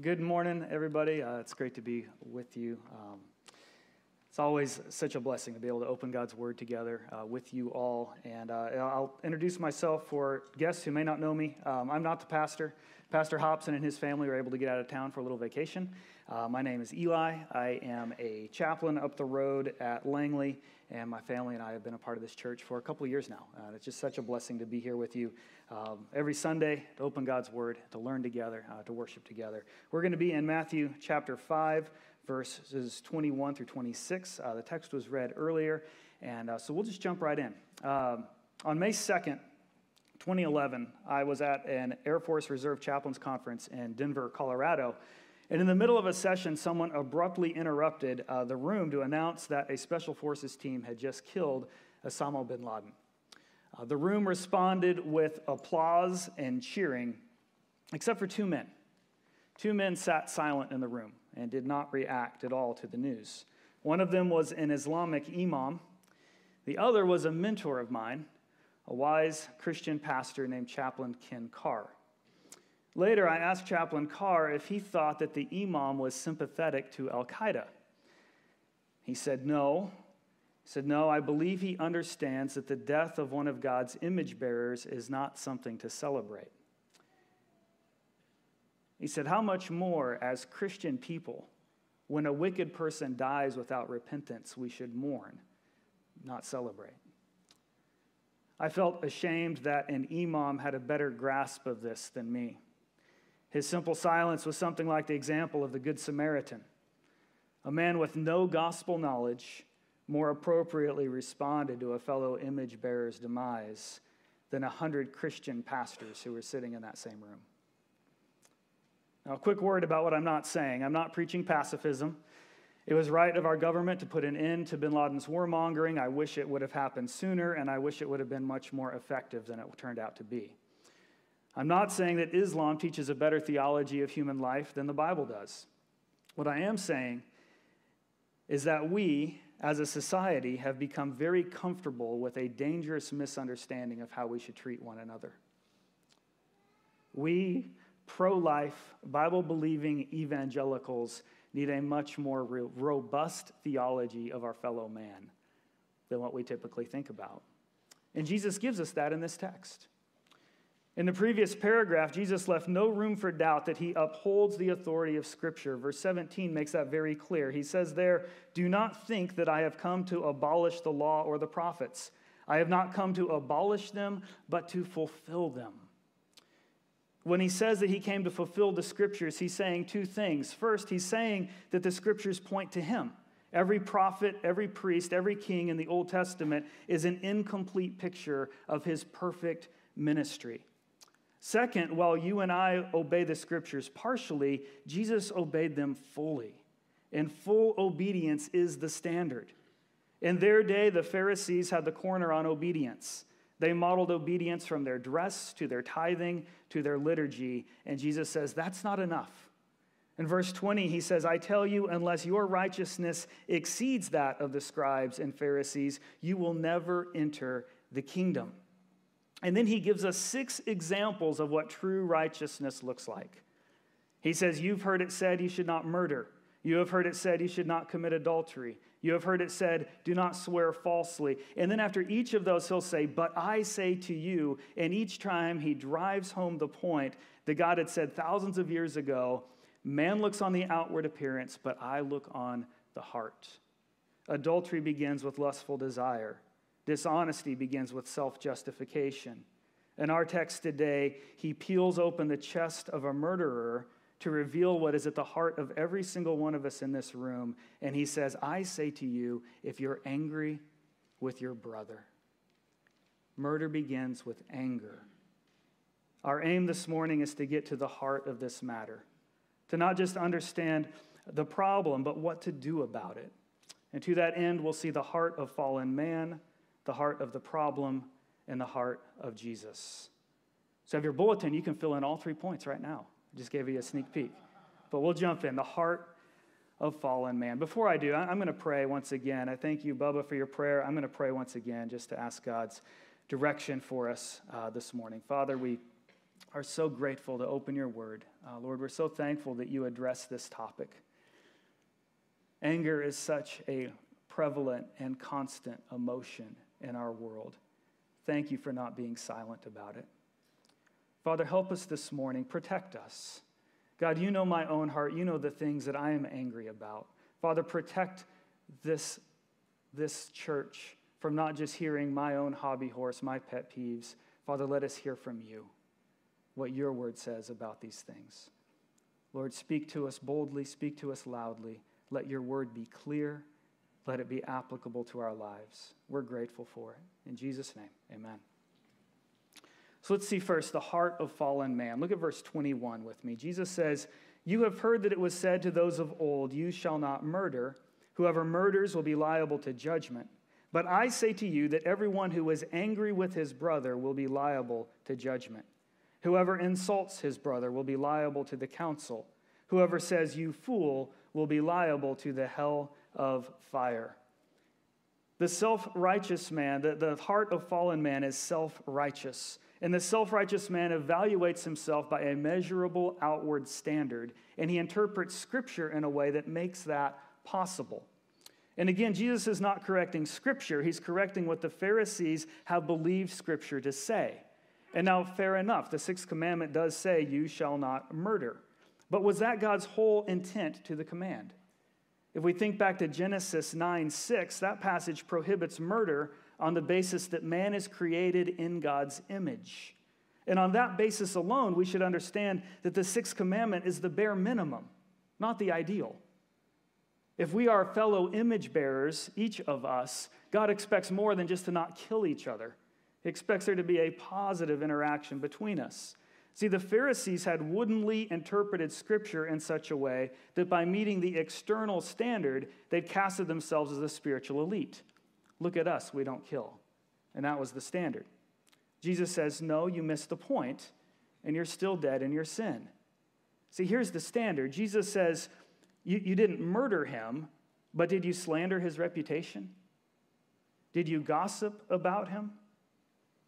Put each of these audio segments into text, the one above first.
Good morning, everybody. Uh, it's great to be with you. Um, it's always such a blessing to be able to open God's Word together uh, with you all. And uh, I'll introduce myself for guests who may not know me. Um, I'm not the pastor. Pastor Hobson and his family were able to get out of town for a little vacation. Uh, my name is Eli. I am a chaplain up the road at Langley, and my family and I have been a part of this church for a couple of years now. Uh, it's just such a blessing to be here with you um, every Sunday to open God's Word, to learn together, uh, to worship together. We're going to be in Matthew chapter 5, verses 21 through 26. Uh, the text was read earlier, and uh, so we'll just jump right in. Um, on May 2nd, 2011, I was at an Air Force Reserve Chaplains Conference in Denver, Colorado. And in the middle of a session, someone abruptly interrupted uh, the room to announce that a Special Forces team had just killed Osama bin Laden. Uh, the room responded with applause and cheering, except for two men. Two men sat silent in the room and did not react at all to the news. One of them was an Islamic imam, the other was a mentor of mine a wise Christian pastor named Chaplain Ken Carr. Later, I asked Chaplain Carr if he thought that the imam was sympathetic to Al Qaeda. He said no. He said, No, I believe he understands that the death of one of God's image bearers is not something to celebrate. He said, How much more, as Christian people, when a wicked person dies without repentance, we should mourn, not celebrate. I felt ashamed that an imam had a better grasp of this than me. His simple silence was something like the example of the Good Samaritan, a man with no gospel knowledge more appropriately responded to a fellow image bearer's demise than a hundred Christian pastors who were sitting in that same room. Now, a quick word about what I'm not saying. I'm not preaching pacifism. It was right of our government to put an end to bin Laden's warmongering. I wish it would have happened sooner, and I wish it would have been much more effective than it turned out to be. I'm not saying that Islam teaches a better theology of human life than the Bible does. What I am saying is that we, as a society, have become very comfortable with a dangerous misunderstanding of how we should treat one another. We, pro life, Bible believing evangelicals, need a much more robust theology of our fellow man than what we typically think about. And Jesus gives us that in this text. In the previous paragraph, Jesus left no room for doubt that he upholds the authority of Scripture. Verse 17 makes that very clear. He says there, Do not think that I have come to abolish the law or the prophets. I have not come to abolish them, but to fulfill them. When he says that he came to fulfill the scriptures, he's saying two things. First, he's saying that the scriptures point to him. Every prophet, every priest, every king in the Old Testament is an incomplete picture of his perfect ministry. Second, while you and I obey the scriptures partially, Jesus obeyed them fully. And full obedience is the standard. In their day, the Pharisees had the corner on obedience. They modeled obedience from their dress to their tithing to their liturgy. And Jesus says, that's not enough. In verse 20, he says, I tell you, unless your righteousness exceeds that of the scribes and Pharisees, you will never enter the kingdom. And then he gives us six examples of what true righteousness looks like. He says, You've heard it said you should not murder. You have heard it said you should not commit adultery. You have heard it said, do not swear falsely. And then after each of those, he'll say, but I say to you. And each time he drives home the point that God had said thousands of years ago man looks on the outward appearance, but I look on the heart. Adultery begins with lustful desire, dishonesty begins with self justification. In our text today, he peels open the chest of a murderer to reveal what is at the heart of every single one of us in this room. And he says, I say to you, if you're angry with your brother, murder begins with anger. Our aim this morning is to get to the heart of this matter, to not just understand the problem, but what to do about it. And to that end, we'll see the heart of fallen man, the heart of the problem, and the heart of Jesus. So, have your bulletin, you can fill in all three points right now. Just gave you a sneak peek. But we'll jump in. The heart of fallen man. Before I do, I'm going to pray once again. I thank you, Bubba, for your prayer. I'm going to pray once again just to ask God's direction for us uh, this morning. Father, we are so grateful to open your word. Uh, Lord, we're so thankful that you address this topic. Anger is such a prevalent and constant emotion in our world. Thank you for not being silent about it. Father, help us this morning. Protect us. God, you know my own heart. You know the things that I am angry about. Father, protect this, this church from not just hearing my own hobby horse, my pet peeves. Father, let us hear from you what your word says about these things. Lord, speak to us boldly, speak to us loudly. Let your word be clear. Let it be applicable to our lives. We're grateful for it. In Jesus' name, amen. So let's see first the heart of fallen man. Look at verse 21 with me. Jesus says, You have heard that it was said to those of old, You shall not murder. Whoever murders will be liable to judgment. But I say to you that everyone who is angry with his brother will be liable to judgment. Whoever insults his brother will be liable to the council. Whoever says, You fool, will be liable to the hell of fire. The self righteous man, the, the heart of fallen man, is self righteous. And the self righteous man evaluates himself by a measurable outward standard, and he interprets Scripture in a way that makes that possible. And again, Jesus is not correcting Scripture, he's correcting what the Pharisees have believed Scripture to say. And now, fair enough, the sixth commandment does say, You shall not murder. But was that God's whole intent to the command? If we think back to Genesis 9 6, that passage prohibits murder on the basis that man is created in God's image. And on that basis alone, we should understand that the sixth commandment is the bare minimum, not the ideal. If we are fellow image bearers, each of us, God expects more than just to not kill each other. He expects there to be a positive interaction between us. See, the Pharisees had woodenly interpreted Scripture in such a way that by meeting the external standard, they'd casted themselves as a spiritual elite. Look at us, we don't kill. And that was the standard. Jesus says, No, you missed the point, and you're still dead in your sin. See, here's the standard Jesus says, You, you didn't murder him, but did you slander his reputation? Did you gossip about him?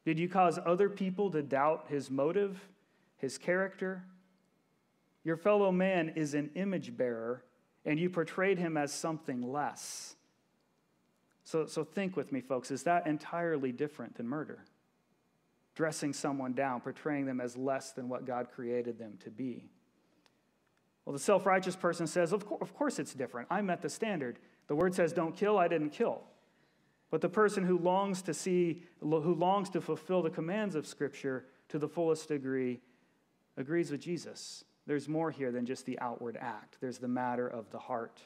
Did you cause other people to doubt his motive, his character? Your fellow man is an image bearer, and you portrayed him as something less. So, so think with me, folks. Is that entirely different than murder? Dressing someone down, portraying them as less than what God created them to be. Well, the self righteous person says, of, co- of course it's different. I met the standard. The word says, don't kill, I didn't kill. But the person who longs to see, who longs to fulfill the commands of Scripture to the fullest degree, agrees with Jesus. There's more here than just the outward act, there's the matter of the heart.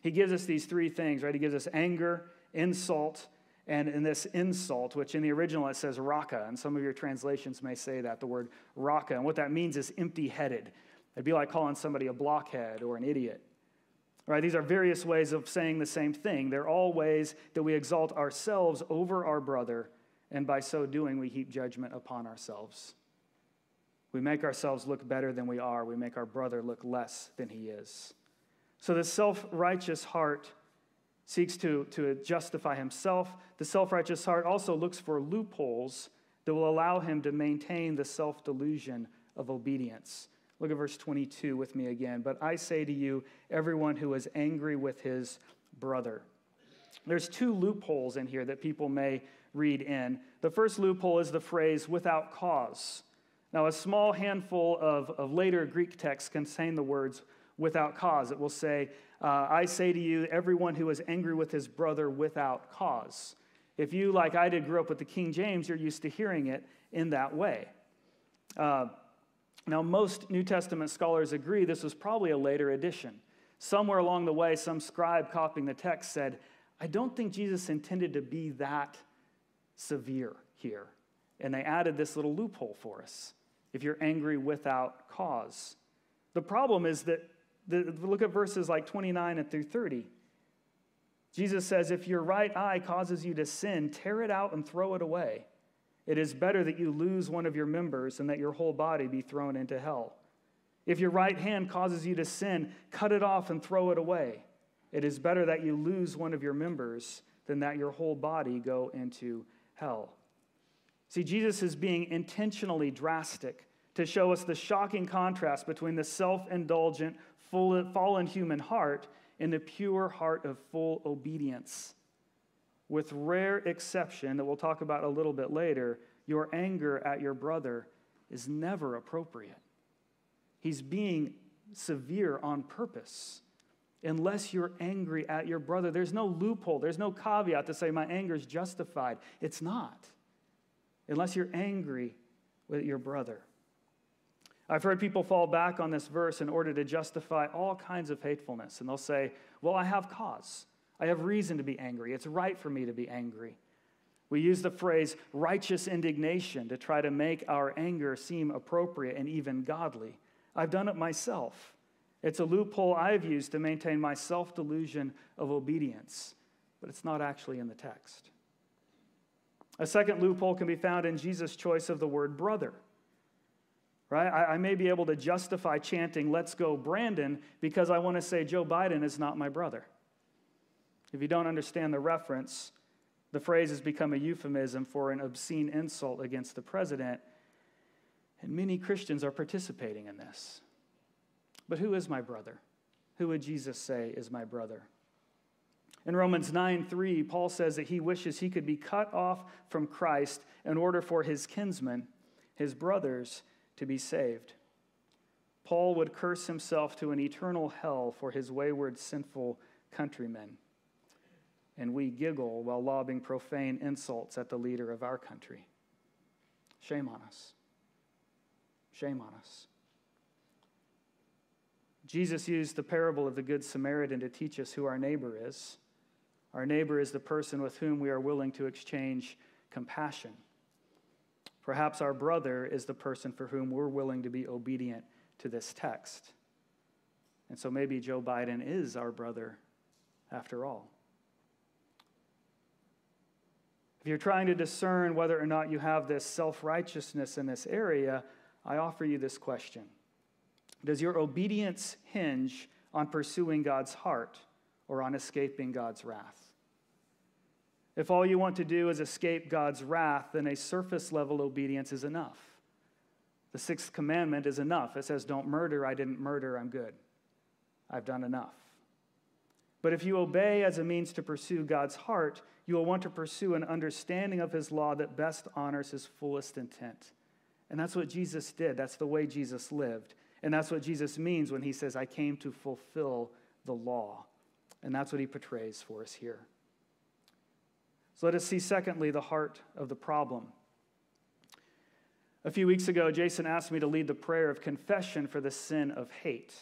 He gives us these three things, right? He gives us anger, insult, and in this insult, which in the original it says raka, and some of your translations may say that, the word raka. And what that means is empty headed. It'd be like calling somebody a blockhead or an idiot. Right? These are various ways of saying the same thing. They're all ways that we exalt ourselves over our brother, and by so doing, we heap judgment upon ourselves. We make ourselves look better than we are, we make our brother look less than he is. So the self righteous heart seeks to, to justify himself. The self righteous heart also looks for loopholes that will allow him to maintain the self delusion of obedience. Look at verse 22 with me again. But I say to you, everyone who is angry with his brother. There's two loopholes in here that people may read in. The first loophole is the phrase without cause. Now, a small handful of, of later Greek texts contain the words without cause. It will say, uh, I say to you, everyone who is angry with his brother without cause. If you, like I did, grew up with the King James, you're used to hearing it in that way. Uh, now, most New Testament scholars agree this was probably a later addition. Somewhere along the way, some scribe copying the text said, I don't think Jesus intended to be that severe here. And they added this little loophole for us if you're angry without cause. The problem is that the, look at verses like 29 and through 30. Jesus says, If your right eye causes you to sin, tear it out and throw it away. It is better that you lose one of your members and that your whole body be thrown into hell. If your right hand causes you to sin, cut it off and throw it away. It is better that you lose one of your members than that your whole body go into hell. See, Jesus is being intentionally drastic to show us the shocking contrast between the self indulgent, fallen human heart in the pure heart of full obedience. With rare exception, that we'll talk about a little bit later, your anger at your brother is never appropriate. He's being severe on purpose. Unless you're angry at your brother, there's no loophole, there's no caveat to say my anger is justified. It's not. Unless you're angry with your brother. I've heard people fall back on this verse in order to justify all kinds of hatefulness. And they'll say, Well, I have cause. I have reason to be angry. It's right for me to be angry. We use the phrase righteous indignation to try to make our anger seem appropriate and even godly. I've done it myself. It's a loophole I've used to maintain my self delusion of obedience, but it's not actually in the text. A second loophole can be found in Jesus' choice of the word brother. Right? I, I may be able to justify chanting, Let's go, Brandon, because I want to say Joe Biden is not my brother. If you don't understand the reference, the phrase has become a euphemism for an obscene insult against the president, and many Christians are participating in this. But who is my brother? Who would Jesus say is my brother? In Romans 9 3, Paul says that he wishes he could be cut off from Christ in order for his kinsmen, his brothers, to be saved. Paul would curse himself to an eternal hell for his wayward, sinful countrymen. And we giggle while lobbing profane insults at the leader of our country. Shame on us. Shame on us. Jesus used the parable of the Good Samaritan to teach us who our neighbor is. Our neighbor is the person with whom we are willing to exchange compassion. Perhaps our brother is the person for whom we're willing to be obedient to this text. And so maybe Joe Biden is our brother after all. If you're trying to discern whether or not you have this self righteousness in this area, I offer you this question Does your obedience hinge on pursuing God's heart or on escaping God's wrath? If all you want to do is escape God's wrath, then a surface level obedience is enough. The sixth commandment is enough. It says, Don't murder. I didn't murder. I'm good. I've done enough. But if you obey as a means to pursue God's heart, you will want to pursue an understanding of his law that best honors his fullest intent. And that's what Jesus did. That's the way Jesus lived. And that's what Jesus means when he says, I came to fulfill the law. And that's what he portrays for us here. So let us see, secondly, the heart of the problem. A few weeks ago, Jason asked me to lead the prayer of confession for the sin of hate.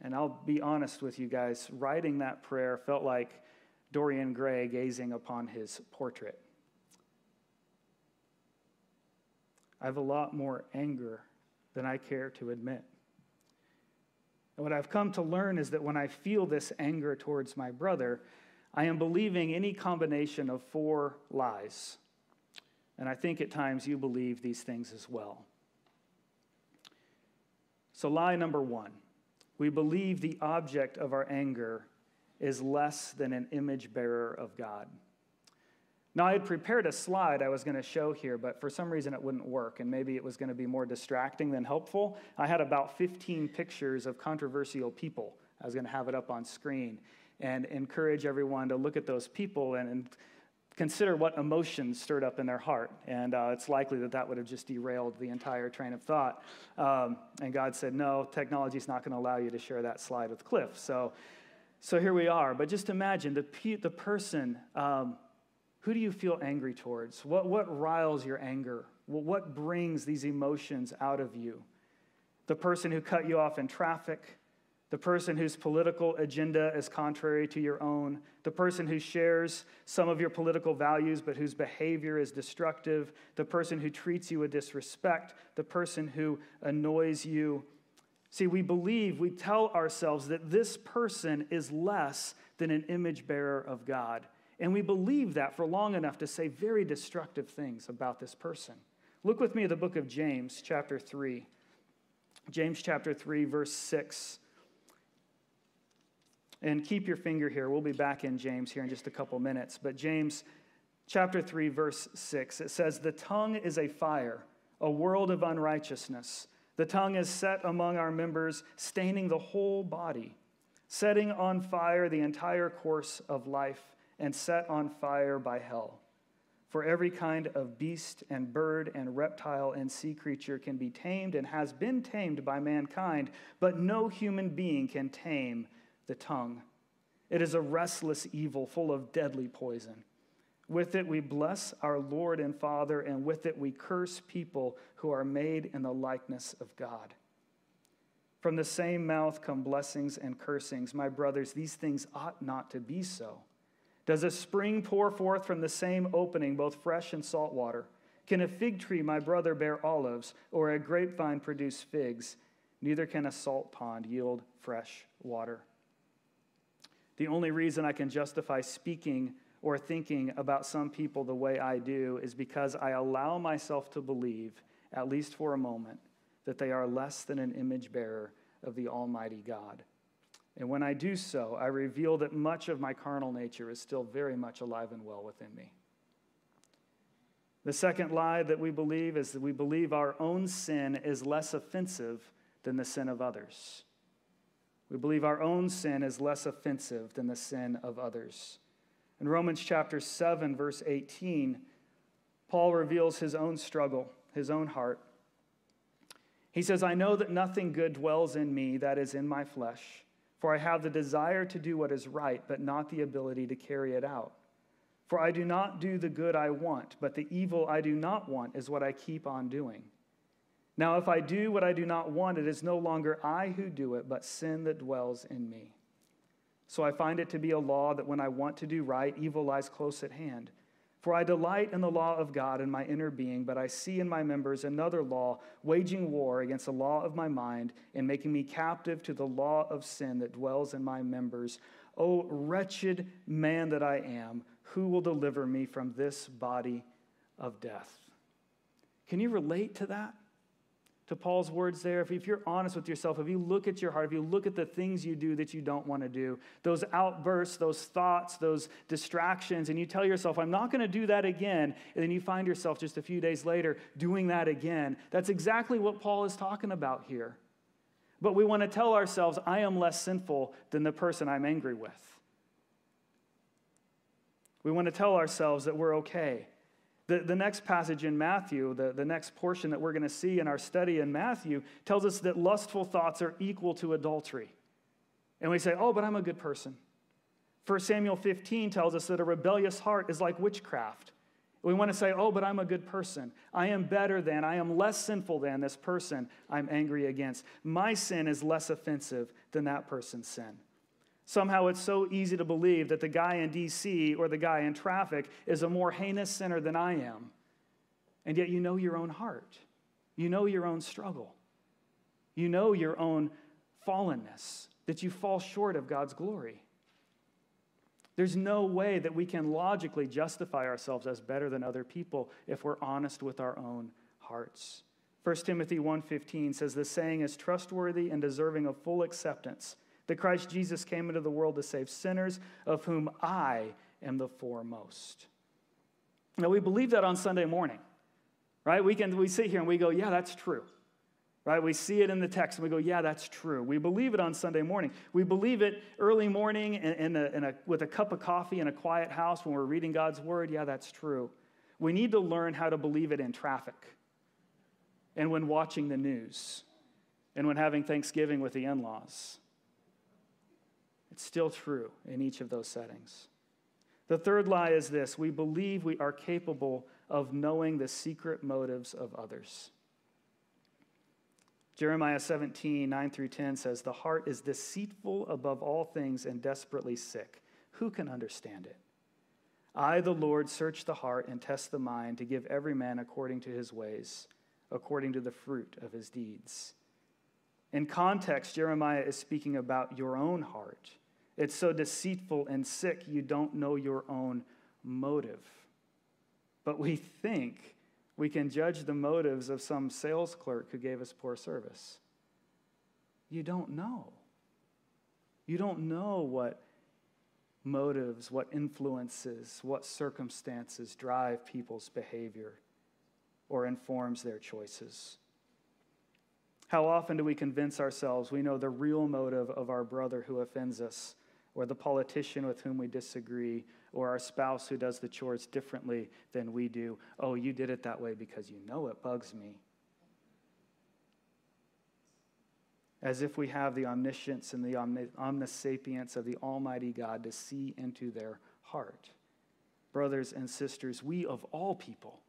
And I'll be honest with you guys, writing that prayer felt like Dorian Gray gazing upon his portrait. I have a lot more anger than I care to admit. And what I've come to learn is that when I feel this anger towards my brother, I am believing any combination of four lies. And I think at times you believe these things as well. So, lie number one we believe the object of our anger is less than an image bearer of God. Now, I had prepared a slide I was going to show here, but for some reason it wouldn't work, and maybe it was going to be more distracting than helpful. I had about 15 pictures of controversial people. I was going to have it up on screen and encourage everyone to look at those people and, and consider what emotions stirred up in their heart. And uh, it's likely that that would have just derailed the entire train of thought. Um, and God said, No, technology is not going to allow you to share that slide with Cliff. So, so here we are. But just imagine the, pe- the person, um, who do you feel angry towards? What, what riles your anger? What brings these emotions out of you? The person who cut you off in traffic, the person whose political agenda is contrary to your own, the person who shares some of your political values but whose behavior is destructive, the person who treats you with disrespect, the person who annoys you. See, we believe, we tell ourselves that this person is less than an image bearer of God. And we believe that for long enough to say very destructive things about this person. Look with me at the book of James, chapter 3. James chapter 3, verse 6 and keep your finger here. We'll be back in James here in just a couple minutes. But James chapter 3, verse 6. It says, The tongue is a fire, a world of unrighteousness. The tongue is set among our members, staining the whole body, setting on fire the entire course of life, and set on fire by hell. For every kind of beast and bird and reptile and sea creature can be tamed and has been tamed by mankind, but no human being can tame the tongue. It is a restless evil full of deadly poison. With it we bless our Lord and Father, and with it we curse people who are made in the likeness of God. From the same mouth come blessings and cursings. My brothers, these things ought not to be so. Does a spring pour forth from the same opening both fresh and salt water? Can a fig tree, my brother, bear olives, or a grapevine produce figs? Neither can a salt pond yield fresh water. The only reason I can justify speaking or thinking about some people the way I do is because I allow myself to believe, at least for a moment, that they are less than an image bearer of the Almighty God. And when I do so, I reveal that much of my carnal nature is still very much alive and well within me. The second lie that we believe is that we believe our own sin is less offensive than the sin of others. We believe our own sin is less offensive than the sin of others. In Romans chapter 7, verse 18, Paul reveals his own struggle, his own heart. He says, I know that nothing good dwells in me, that is, in my flesh, for I have the desire to do what is right, but not the ability to carry it out. For I do not do the good I want, but the evil I do not want is what I keep on doing. Now, if I do what I do not want, it is no longer I who do it, but sin that dwells in me. So I find it to be a law that when I want to do right, evil lies close at hand. For I delight in the law of God in my inner being, but I see in my members another law, waging war against the law of my mind and making me captive to the law of sin that dwells in my members. O wretched man that I am, who will deliver me from this body of death? Can you relate to that? To Paul's words there, if, you're honest with yourself, if you look at your heart, if you look at the things you do that you don't want to do, those outbursts, those thoughts, those distractions, and you tell yourself, I'm not going to do that again, and then you find yourself just a few days later doing that again, that's exactly what Paul is talking about here. But we want to tell ourselves, I am less sinful than the person I'm angry with. We want to tell ourselves that we're okay. The, the next passage in Matthew, the, the next portion that we're going to see in our study in Matthew, tells us that lustful thoughts are equal to adultery. And we say, oh, but I'm a good person. 1 Samuel 15 tells us that a rebellious heart is like witchcraft. We want to say, oh, but I'm a good person. I am better than, I am less sinful than this person I'm angry against. My sin is less offensive than that person's sin. Somehow it's so easy to believe that the guy in DC or the guy in traffic is a more heinous sinner than I am. And yet you know your own heart. You know your own struggle. You know your own fallenness, that you fall short of God's glory. There's no way that we can logically justify ourselves as better than other people if we're honest with our own hearts. 1 Timothy 1:15 says the saying is trustworthy and deserving of full acceptance that Christ Jesus came into the world to save sinners, of whom I am the foremost. Now, we believe that on Sunday morning, right? We, can, we sit here and we go, yeah, that's true. Right? We see it in the text and we go, yeah, that's true. We believe it on Sunday morning. We believe it early morning in, in a, in a, with a cup of coffee in a quiet house when we're reading God's word. Yeah, that's true. We need to learn how to believe it in traffic and when watching the news and when having Thanksgiving with the in laws it's still true in each of those settings. The third lie is this we believe we are capable of knowing the secret motives of others. Jeremiah 17, 9 through 10 says, The heart is deceitful above all things and desperately sick. Who can understand it? I, the Lord, search the heart and test the mind to give every man according to his ways, according to the fruit of his deeds. In context, Jeremiah is speaking about your own heart. It's so deceitful and sick, you don't know your own motive. But we think we can judge the motives of some sales clerk who gave us poor service. You don't know. You don't know what motives, what influences, what circumstances drive people's behavior or informs their choices. How often do we convince ourselves we know the real motive of our brother who offends us, or the politician with whom we disagree, or our spouse who does the chores differently than we do? Oh, you did it that way because you know it bugs me. As if we have the omniscience and the omnisapience of the Almighty God to see into their heart. Brothers and sisters, we of all people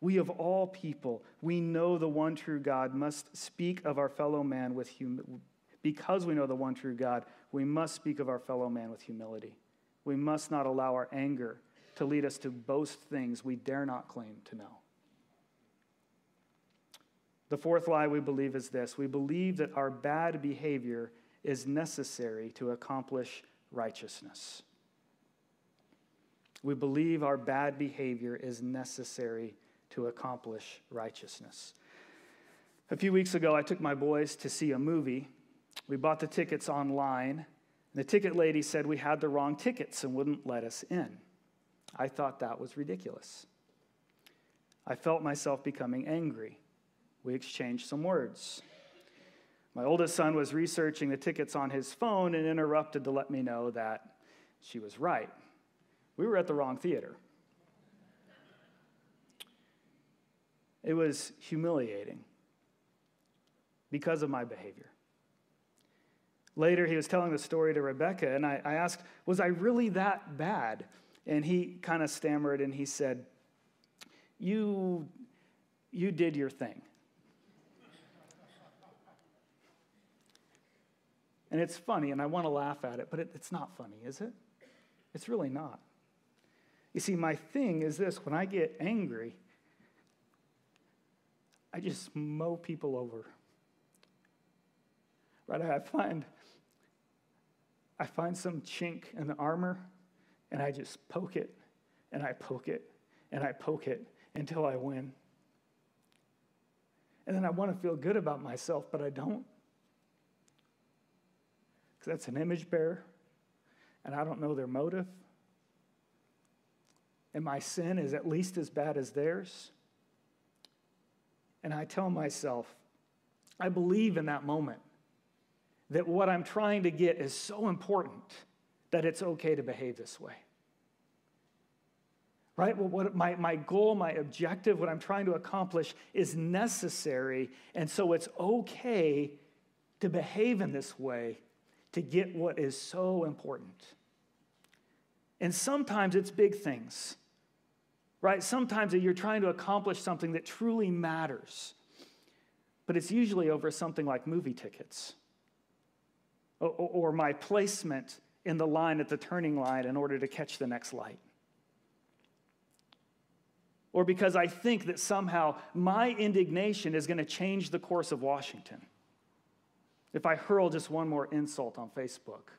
we of all people, we know the one true God, must speak of our fellow man with hum- because we know the one true God, we must speak of our fellow man with humility. We must not allow our anger to lead us to boast things we dare not claim to know. The fourth lie we believe is this we believe that our bad behavior is necessary to accomplish righteousness. We believe our bad behavior is necessary to accomplish righteousness. A few weeks ago, I took my boys to see a movie. We bought the tickets online. And the ticket lady said we had the wrong tickets and wouldn't let us in. I thought that was ridiculous. I felt myself becoming angry. We exchanged some words. My oldest son was researching the tickets on his phone and interrupted to let me know that she was right. We were at the wrong theater. It was humiliating because of my behavior. Later, he was telling the story to Rebecca, and I, I asked, Was I really that bad? And he kind of stammered and he said, You, you did your thing. And it's funny, and I want to laugh at it, but it, it's not funny, is it? It's really not. You see, my thing is this when I get angry, I just mow people over. Right? I find I find some chink in the armor and I just poke it and I poke it and I poke it until I win. And then I want to feel good about myself, but I don't. Because that's an image bearer, and I don't know their motive. And my sin is at least as bad as theirs. And I tell myself, I believe in that moment that what I'm trying to get is so important that it's okay to behave this way. Right? Well, what my, my goal, my objective, what I'm trying to accomplish is necessary. And so it's okay to behave in this way to get what is so important. And sometimes it's big things right? Sometimes you're trying to accomplish something that truly matters, but it's usually over something like movie tickets or, my placement in the line at the turning line in order to catch the next light. Or because I think that somehow my indignation is going to change the course of Washington. If I hurl just one more insult on Facebook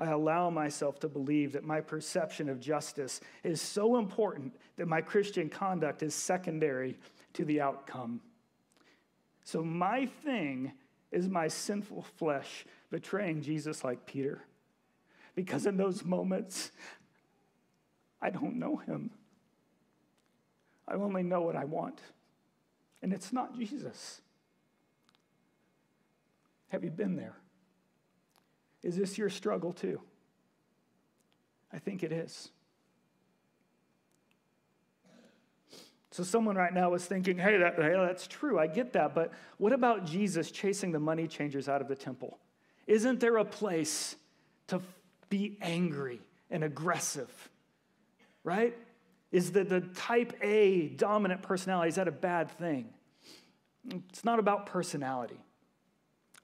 I allow myself to believe that my perception of justice is so important that my Christian conduct is secondary to the outcome. So, my thing is my sinful flesh betraying Jesus like Peter. Because in those moments, I don't know him. I only know what I want, and it's not Jesus. Have you been there? Is this your struggle too? I think it is. So, someone right now is thinking, hey, that, hey, that's true. I get that. But what about Jesus chasing the money changers out of the temple? Isn't there a place to be angry and aggressive? Right? Is the, the type A dominant personality, is that a bad thing? It's not about personality.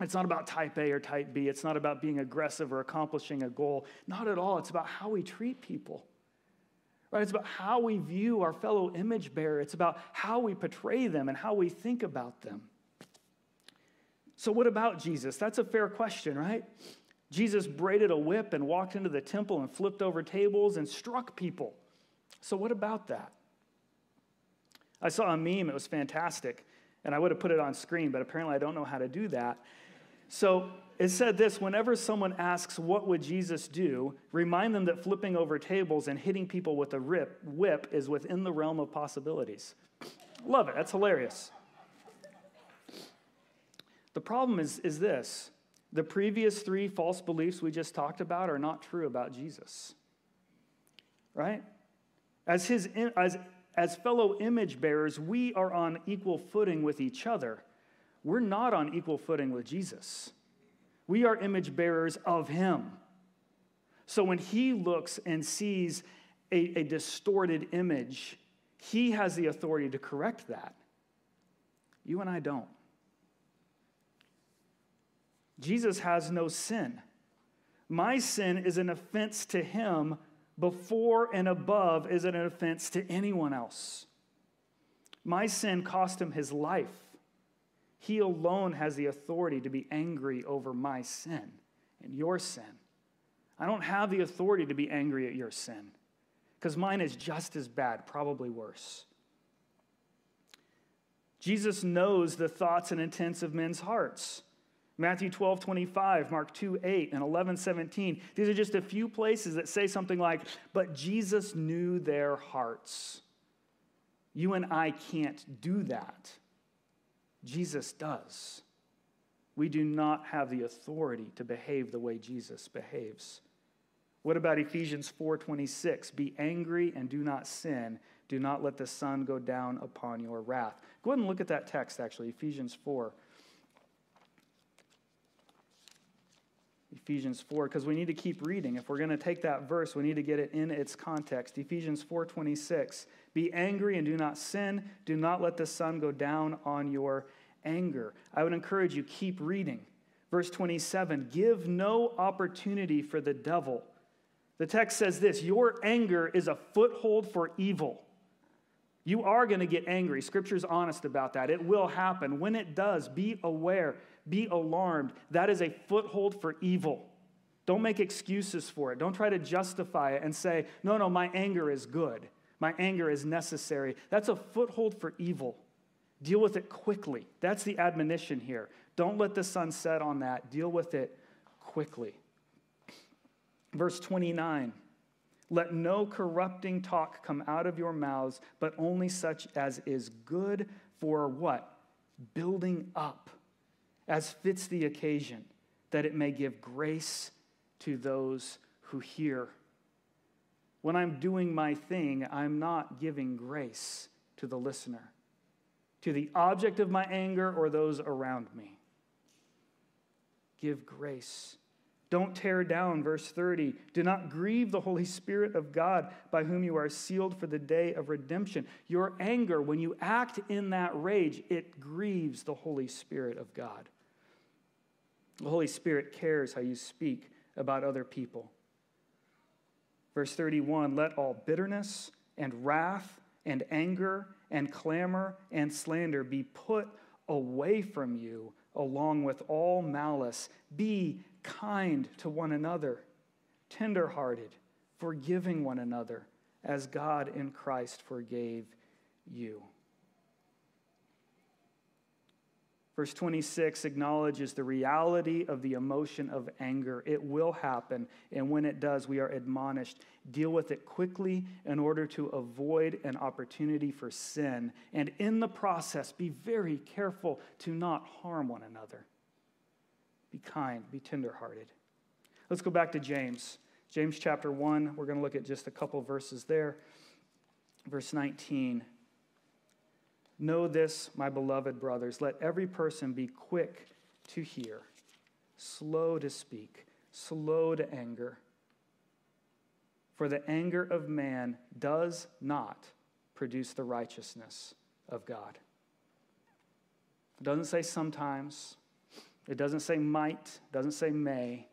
It's not about type A or type B. It's not about being aggressive or accomplishing a goal. Not at all. It's about how we treat people. Right? It's about how we view our fellow image bearer. It's about how we portray them and how we think about them. So, what about Jesus? That's a fair question, right? Jesus braided a whip and walked into the temple and flipped over tables and struck people. So, what about that? I saw a meme, it was fantastic, and I would have put it on screen, but apparently I don't know how to do that. So it said this whenever someone asks, What would Jesus do? remind them that flipping over tables and hitting people with a rip, whip is within the realm of possibilities. Love it. That's hilarious. The problem is, is this the previous three false beliefs we just talked about are not true about Jesus. Right? As, his, as, as fellow image bearers, we are on equal footing with each other. We're not on equal footing with Jesus. We are image bearers of him. So when he looks and sees a, a distorted image, he has the authority to correct that. You and I don't. Jesus has no sin. My sin is an offense to him before and above is an offense to anyone else. My sin cost him his life. He alone has the authority to be angry over my sin and your sin. I don't have the authority to be angry at your sin because mine is just as bad, probably worse. Jesus knows the thoughts and intents of men's hearts. Matthew 12, 25, Mark 2, 8, and 11, 17. These are just a few places that say something like, But Jesus knew their hearts. You and I can't do that. Jesus does. We do not have the authority to behave the way Jesus behaves. What about Ephesians 4:26? Be angry and do not sin. Do not let the sun go down upon your wrath. Go ahead and look at that text actually, Ephesians 4. Ephesians 4 because we need to keep reading. If we're going to take that verse, we need to get it in its context. Ephesians 4:26. Be angry and do not sin. Do not let the sun go down on your anger. I would encourage you keep reading. Verse 27. Give no opportunity for the devil. The text says this, your anger is a foothold for evil. You are going to get angry. Scripture's honest about that. It will happen. When it does, be aware be alarmed. That is a foothold for evil. Don't make excuses for it. Don't try to justify it and say, no, no, my anger is good. My anger is necessary. That's a foothold for evil. Deal with it quickly. That's the admonition here. Don't let the sun set on that. Deal with it quickly. Verse 29 Let no corrupting talk come out of your mouths, but only such as is good for what? Building up as fits the occasion, that it may give grace to those who hear. When I'm doing my thing, I'm not giving grace to the listener, to the object of my anger or those around me. Give grace. Don't tear down, verse 30. Do not grieve the Holy Spirit of God by whom you are sealed for the day of redemption. Your anger, when you act in that rage, it grieves the Holy Spirit of God. The Holy Spirit cares how you speak about other people. Verse 31 Let all bitterness and wrath and anger and clamor and slander be put away from you, along with all malice. Be kind to one another, tenderhearted, forgiving one another, as God in Christ forgave you. Verse 26 acknowledges the reality of the emotion of anger. It will happen, and when it does, we are admonished. Deal with it quickly in order to avoid an opportunity for sin. And in the process, be very careful to not harm one another. Be kind, be tenderhearted. Let's go back to James. James chapter 1, we're going to look at just a couple verses there. Verse 19. Know this, my beloved brothers. Let every person be quick to hear, slow to speak, slow to anger. For the anger of man does not produce the righteousness of God. It doesn't say sometimes, it doesn't say might, it doesn't say may.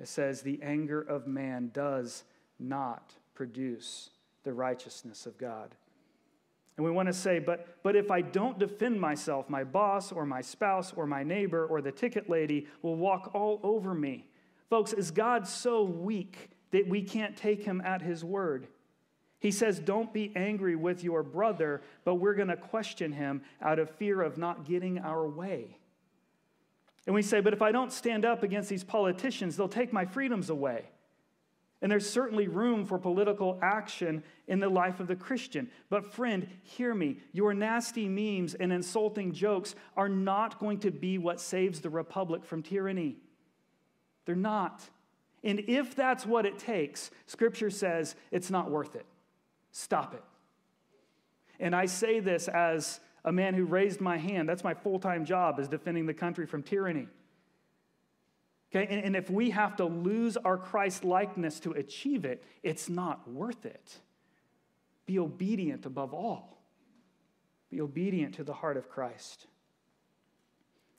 It says the anger of man does not produce the righteousness of God. And we want to say, but, but if I don't defend myself, my boss or my spouse or my neighbor or the ticket lady will walk all over me. Folks, is God so weak that we can't take him at his word? He says, Don't be angry with your brother, but we're going to question him out of fear of not getting our way. And we say, but if I don't stand up against these politicians, they'll take my freedoms away. And there's certainly room for political action in the life of the Christian. But, friend, hear me. Your nasty memes and insulting jokes are not going to be what saves the republic from tyranny. They're not. And if that's what it takes, Scripture says it's not worth it. Stop it. And I say this as a man who raised my hand. That's my full time job, is defending the country from tyranny. Okay, and, and if we have to lose our Christ likeness to achieve it, it's not worth it. Be obedient above all. Be obedient to the heart of Christ.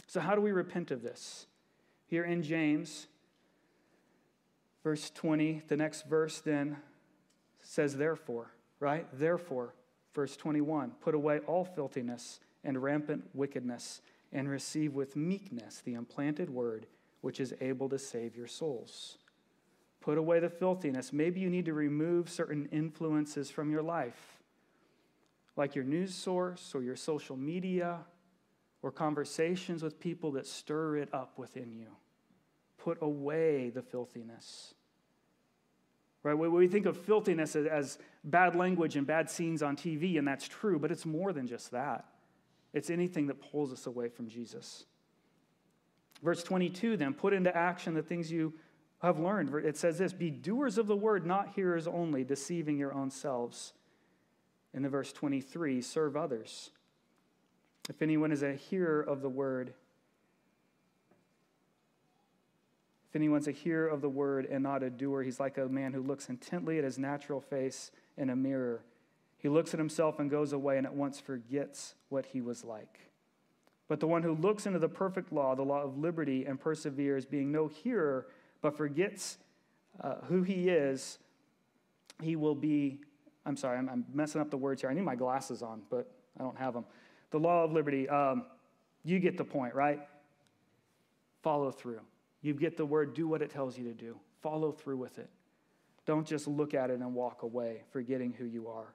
So, how do we repent of this? Here in James, verse 20, the next verse then says, therefore, right? Therefore, verse 21, put away all filthiness and rampant wickedness, and receive with meekness the implanted word which is able to save your souls. Put away the filthiness. Maybe you need to remove certain influences from your life, like your news source or your social media or conversations with people that stir it up within you. Put away the filthiness. Right? We think of filthiness as bad language and bad scenes on TV, and that's true, but it's more than just that. It's anything that pulls us away from Jesus. Verse 22 then, put into action the things you have learned. It says this Be doers of the word, not hearers only, deceiving your own selves. In the verse 23, serve others. If anyone is a hearer of the word, if anyone's a hearer of the word and not a doer, he's like a man who looks intently at his natural face in a mirror. He looks at himself and goes away and at once forgets what he was like. But the one who looks into the perfect law, the law of liberty, and perseveres, being no hearer, but forgets uh, who he is, he will be. I'm sorry, I'm, I'm, messing up the words here. I need my glasses on, but I don't have them. The law of liberty, um, you get the point, right? Follow through. You get the word, do what it tells you to do. Follow through with it. Don't just look at it and walk away, forgetting who you are.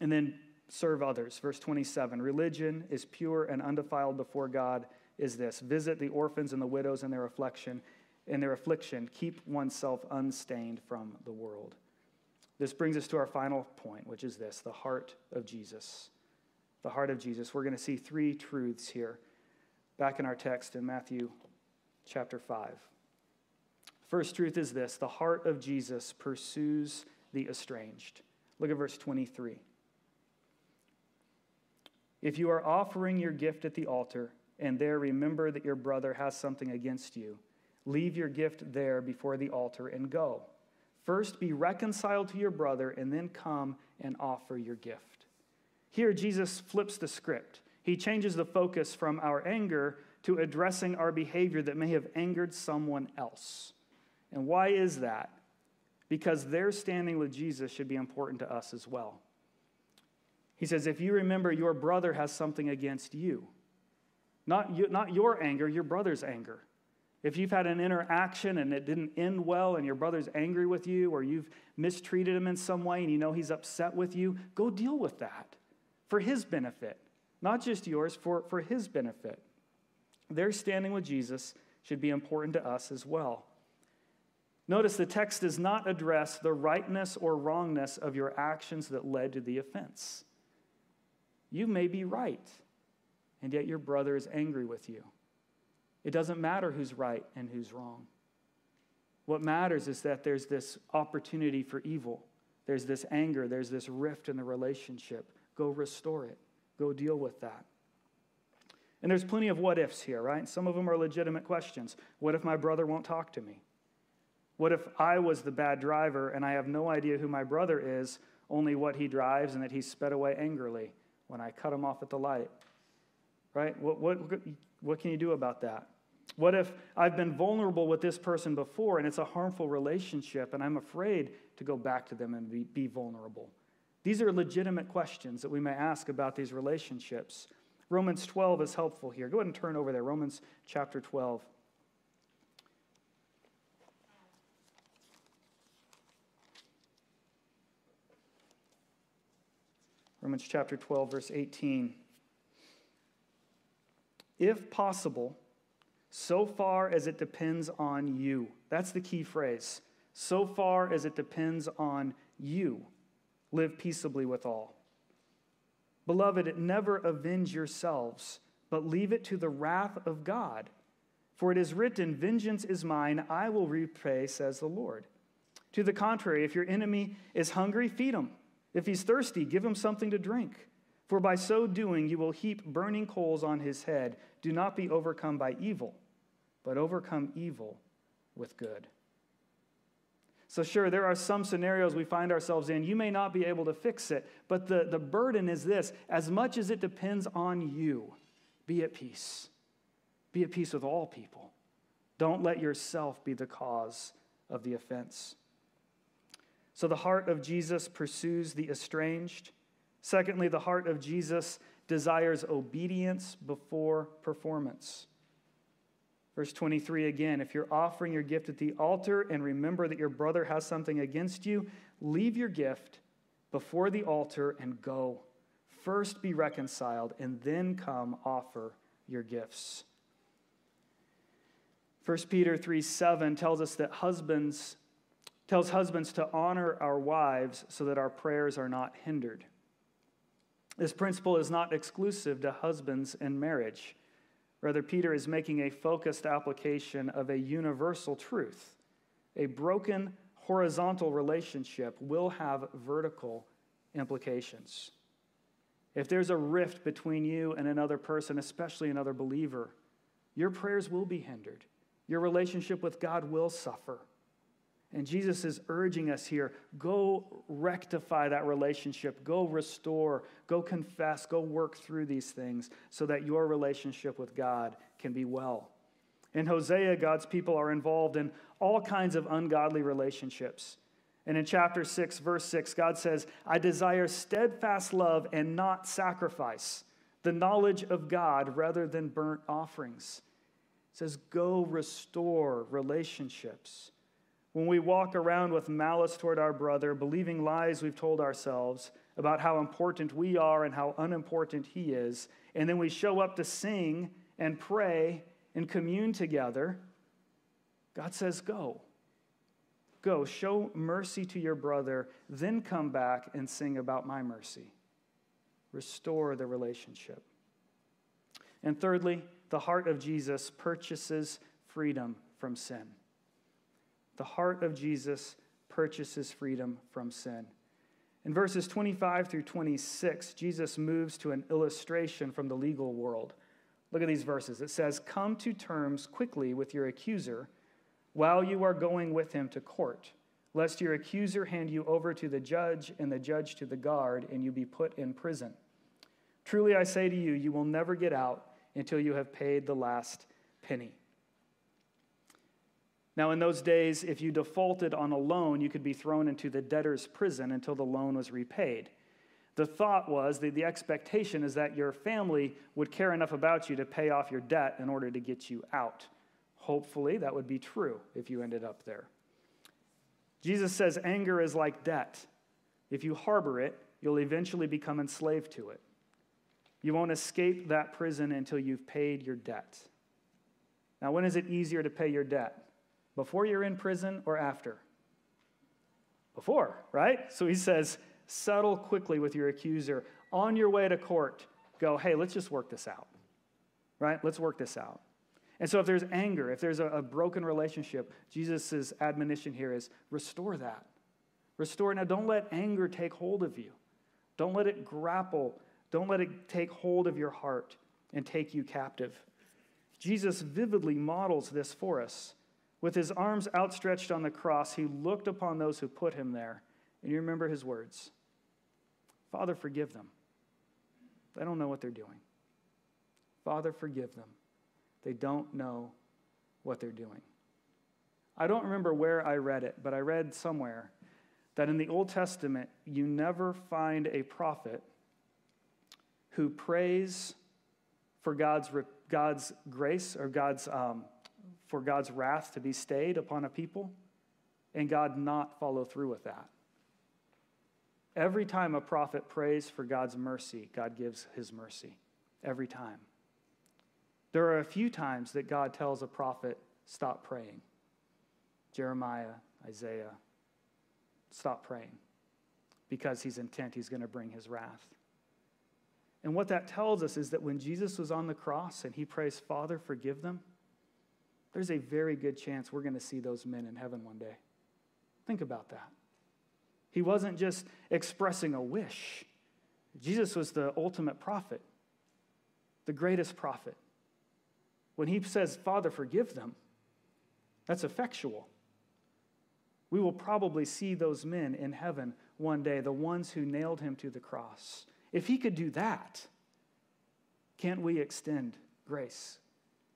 And then serve others. Verse 27 Religion is pure and undefiled before God, is this visit the orphans and the widows in their affliction. In their affliction, keep oneself unstained from the world. This brings us to our final point, which is this the heart of Jesus. The heart of Jesus. We're going to see three truths here back in our text in Matthew chapter 5. First truth is this the heart of Jesus pursues the estranged. Look at verse 23. If you are offering your gift at the altar and there remember that your brother has something against you, leave your gift there before the altar and go. First be reconciled to your brother and then come and offer your gift. Here, Jesus flips the script. He changes the focus from our anger to addressing our behavior that may have angered someone else. And why is that? Because their standing with Jesus should be important to us as well. He says, if you remember your brother has something against you, not, you, not your anger, your brother's anger. If you've had an interaction and it didn't end well and your brother's angry with you or you've mistreated him in some way and you know he's upset with you, go deal with that for his benefit, not just yours, for, for his benefit. Their standing with Jesus should be important to us as well. Notice the text does not address the rightness or wrongness of your actions that led to the offense. You may be right, and yet your brother is angry with you. It doesn't matter who's right and who's wrong. What matters is that there's this opportunity for evil. There's this anger. There's this rift in the relationship. Go restore it. Go deal with that. And there's plenty of what ifs here, right? Some of them are legitimate questions. What if my brother won't talk to me? What if I was the bad driver and I have no idea who my brother is, only what he drives and that he's sped away angrily? When I cut them off at the light? Right? What, what, what can you do about that? What if I've been vulnerable with this person before and it's a harmful relationship and I'm afraid to go back to them and be, be vulnerable? These are legitimate questions that we may ask about these relationships. Romans 12 is helpful here. Go ahead and turn over there. Romans chapter 12. Romans chapter 12, verse 18. If possible, so far as it depends on you. That's the key phrase. So far as it depends on you, live peaceably with all. Beloved, never avenge yourselves, but leave it to the wrath of God. For it is written, Vengeance is mine, I will repay, says the Lord. To the contrary, if your enemy is hungry, feed him. If he's thirsty, give him something to drink. For by so doing, you will heap burning coals on his head. Do not be overcome by evil, but overcome evil with good. So, sure, there are some scenarios we find ourselves in. You may not be able to fix it, but the, the burden is this as much as it depends on you, be at peace. Be at peace with all people. Don't let yourself be the cause of the offense. So, the heart of Jesus pursues the estranged. Secondly, the heart of Jesus desires obedience before performance. Verse 23 again, if you're offering your gift at the altar and remember that your brother has something against you, leave your gift before the altar and go. First be reconciled and then come offer your gifts. 1 Peter 3 7 tells us that husbands tells husbands to honor our wives so that our prayers are not hindered. This principle is not exclusive to husbands in marriage. Rather, Peter is making a focused application of a universal truth. A broken horizontal relationship will have vertical implications. If there's a rift between you and another person, especially another believer, your prayers will be hindered. Your relationship with God will suffer. And Jesus is urging us here go rectify that relationship, go restore, go confess, go work through these things so that your relationship with God can be well. In Hosea, God's people are involved in all kinds of ungodly relationships. And in chapter 6, verse 6, God says, I desire steadfast love and not sacrifice, the knowledge of God rather than burnt offerings. It says, Go restore relationships. When we walk around with malice toward our brother, believing lies we've told ourselves about how important we are and how unimportant he is, and then we show up to sing and pray and commune together, God says, Go. Go, show mercy to your brother, then come back and sing about my mercy. Restore the relationship. And thirdly, the heart of Jesus purchases freedom from sin. The heart of Jesus purchases freedom from sin. In verses 25 through 26, Jesus moves to an illustration from the legal world. Look at these verses. It says, Come to terms quickly with your accuser while you are going with him to court, lest your accuser hand you over to the judge and the judge to the guard, and you be put in prison. Truly I say to you, you will never get out until you have paid the last penny. Now, in those days, if you defaulted on a loan, you could be thrown into the debtor's prison until the loan was repaid. The thought was that the expectation is that your family would care enough about you to pay off your debt in order to get you out. Hopefully, that would be true if you ended up there. Jesus says anger is like debt. If you harbor it, you'll eventually become enslaved to it. You won't escape that prison until you've paid your debt. Now, when is it easier to pay your debt? Before you're in prison or after? Before, right? So he says, settle quickly with your accuser. On your way to court, go, hey, let's just work this out, right? Let's work this out. And so if there's anger, if there's a, a broken relationship, Jesus' admonition here is restore that. Restore. Now, don't let anger take hold of you. Don't let it grapple. Don't let it take hold of your heart and take you captive. Jesus vividly models this for us. With his arms outstretched on the cross, he looked upon those who put him there. And you remember his words Father, forgive them. They don't know what they're doing. Father, forgive them. They don't know what they're doing. I don't remember where I read it, but I read somewhere that in the Old Testament, you never find a prophet who prays for God's, God's grace or God's um, for God's wrath to be stayed upon a people and God not follow through with that. Every time a prophet prays for God's mercy, God gives his mercy. Every time. There are a few times that God tells a prophet, stop praying. Jeremiah, Isaiah, stop praying because he's intent he's going to bring his wrath. And what that tells us is that when Jesus was on the cross and he prays, Father, forgive them, there's a very good chance we're going to see those men in heaven one day. Think about that. He wasn't just expressing a wish, Jesus was the ultimate prophet, the greatest prophet. When he says, Father, forgive them, that's effectual. We will probably see those men in heaven one day, the ones who nailed him to the cross. If he could do that, can't we extend grace?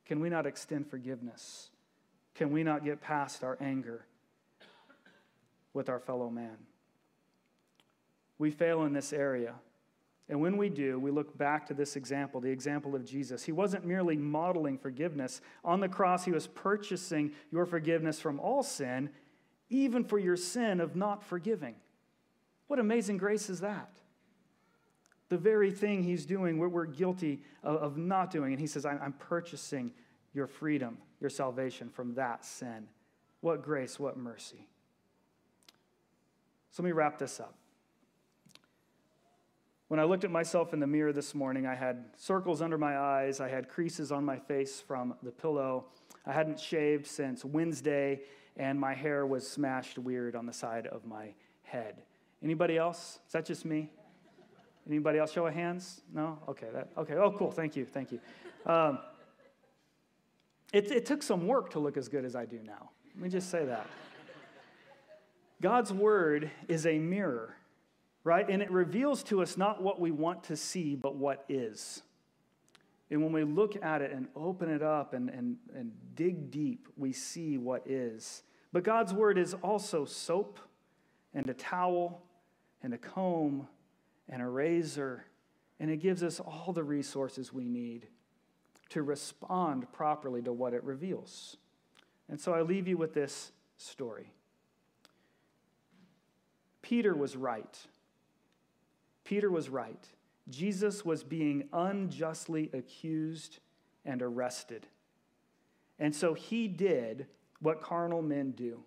Can we not extend forgiveness? Can we not get past our anger with our fellow man? We fail in this area. And when we do, we look back to this example, the example of Jesus. He wasn't merely modeling forgiveness. On the cross, he was purchasing your forgiveness from all sin, even for your sin of not forgiving. What amazing grace is that? The very thing he's doing, what we're guilty of, of not doing. And he says, I'm, I'm purchasing your freedom, your salvation from that sin. What grace, what mercy. So let me wrap this up. When I looked at myself in the mirror this morning, I had circles under my eyes, I had creases on my face from the pillow. I hadn't shaved since Wednesday, and my hair was smashed weird on the side of my head. Anybody else? Is that just me? Anybody else show of hands? No? Okay. That, okay. Oh, cool. Thank you. Thank you. Um, it, it took some work to look as good as I do now. Let me just say that. God's word is a mirror, right? And it reveals to us not what we want to see, but what is. And when we look at it and open it up and, and, and dig deep, we see what is. But God's word is also soap and a towel and a comb and a razor, and it gives us all the resources we need to respond properly to what it reveals. And so I leave you with this story. Peter was right. Peter was right. Jesus was being unjustly accused and arrested. And so he did what carnal men do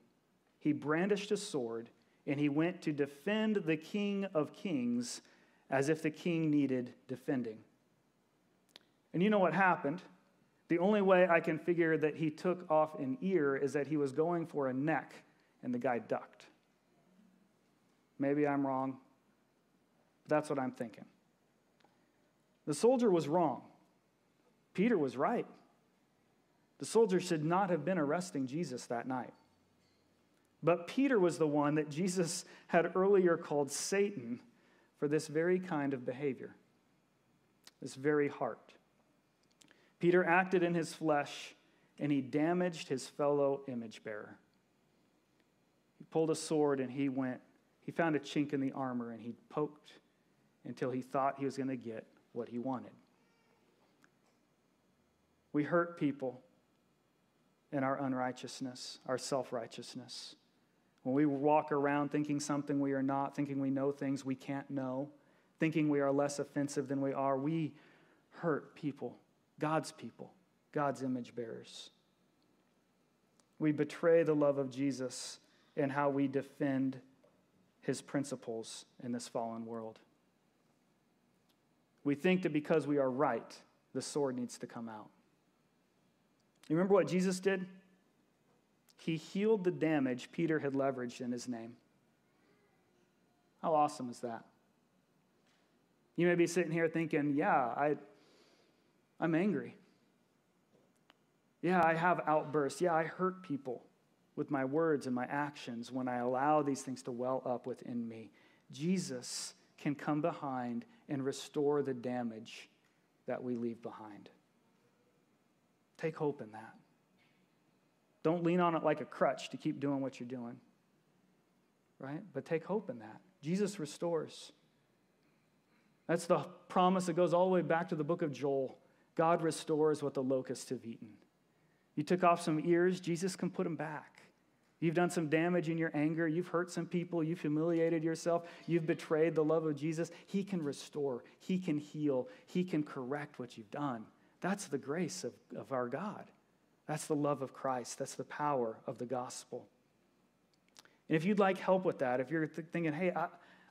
he brandished a sword and he went to defend the King of Kings as if the king needed defending. And you know what happened? The only way I can figure that he took off an ear is that he was going for a neck and the guy ducked. Maybe I'm wrong. That's what I'm thinking. The soldier was wrong. Peter was right. The soldier should not have been arresting Jesus that night. But Peter was the one that Jesus had earlier called Satan for this very kind of behavior, this very heart. Peter acted in his flesh and he damaged his fellow image bearer. He pulled a sword and he went, he found a chink in the armor and he poked until he thought he was going to get what he wanted. We hurt people in our unrighteousness, our self righteousness. When we walk around thinking something we are not, thinking we know things we can't know, thinking we are less offensive than we are, we hurt people, God's people, God's image bearers. We betray the love of Jesus in how we defend his principles in this fallen world. We think that because we are right, the sword needs to come out. You remember what Jesus did? He healed the damage Peter had leveraged in his name. How awesome is that? You may be sitting here thinking, yeah, I, I'm angry. Yeah, I have outbursts. Yeah, I hurt people with my words and my actions when I allow these things to well up within me. Jesus can come behind and restore the damage that we leave behind. Take hope in that. Don't lean on it like a crutch to keep doing what you're doing. Right? But take hope in that. Jesus restores. That's the promise that goes all the way back to the book of Joel. God restores what the locusts have eaten. You took off some ears, Jesus can put them back. You've done some damage in your anger. You've hurt some people. You've humiliated yourself. You've betrayed the love of Jesus. He can restore. He can heal. He can correct what you've done. That's the grace of, of our God. That's the love of Christ. That's the power of the gospel. And if you'd like help with that, if you're th- thinking, hey, I,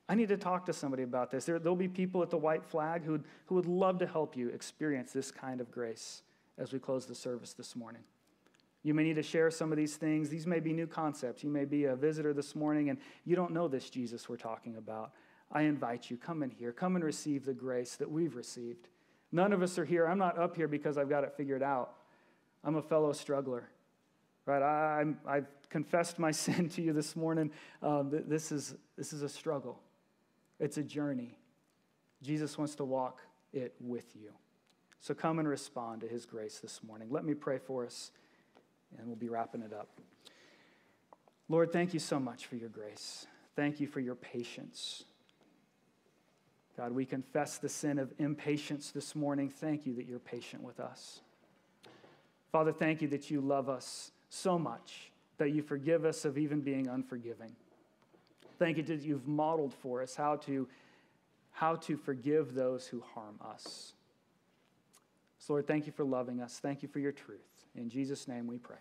I need to talk to somebody about this, there, will be people at the white flag who who would love to help you experience this kind of grace as we close the service this morning. You may need to share some of these things. These may be new concepts. You may be a visitor this morning and you don't know this Jesus we're talking about. I invite you, come in here. Come and receive the grace that we've received. None of us are here. I'm not up here because I've got it figured out. I'm a fellow struggler. Right? I, have confessed my sin to you this morning. Um, this, is, this is a struggle, it's a journey. Jesus wants to walk it with you. So come and respond to his grace this morning. Let me pray for us and we'll be wrapping it up. Lord, thank you so much for your grace. Thank you for your patience. God, we confess the sin of impatience this morning. Thank you that you're patient with us. Father, thank you that you love us so much that you forgive us of even being unforgiving. Thank you that you've modeled for us how to, how to forgive those who harm us. So, Lord, thank you for loving us. Thank you for your truth. In Jesus' name we pray.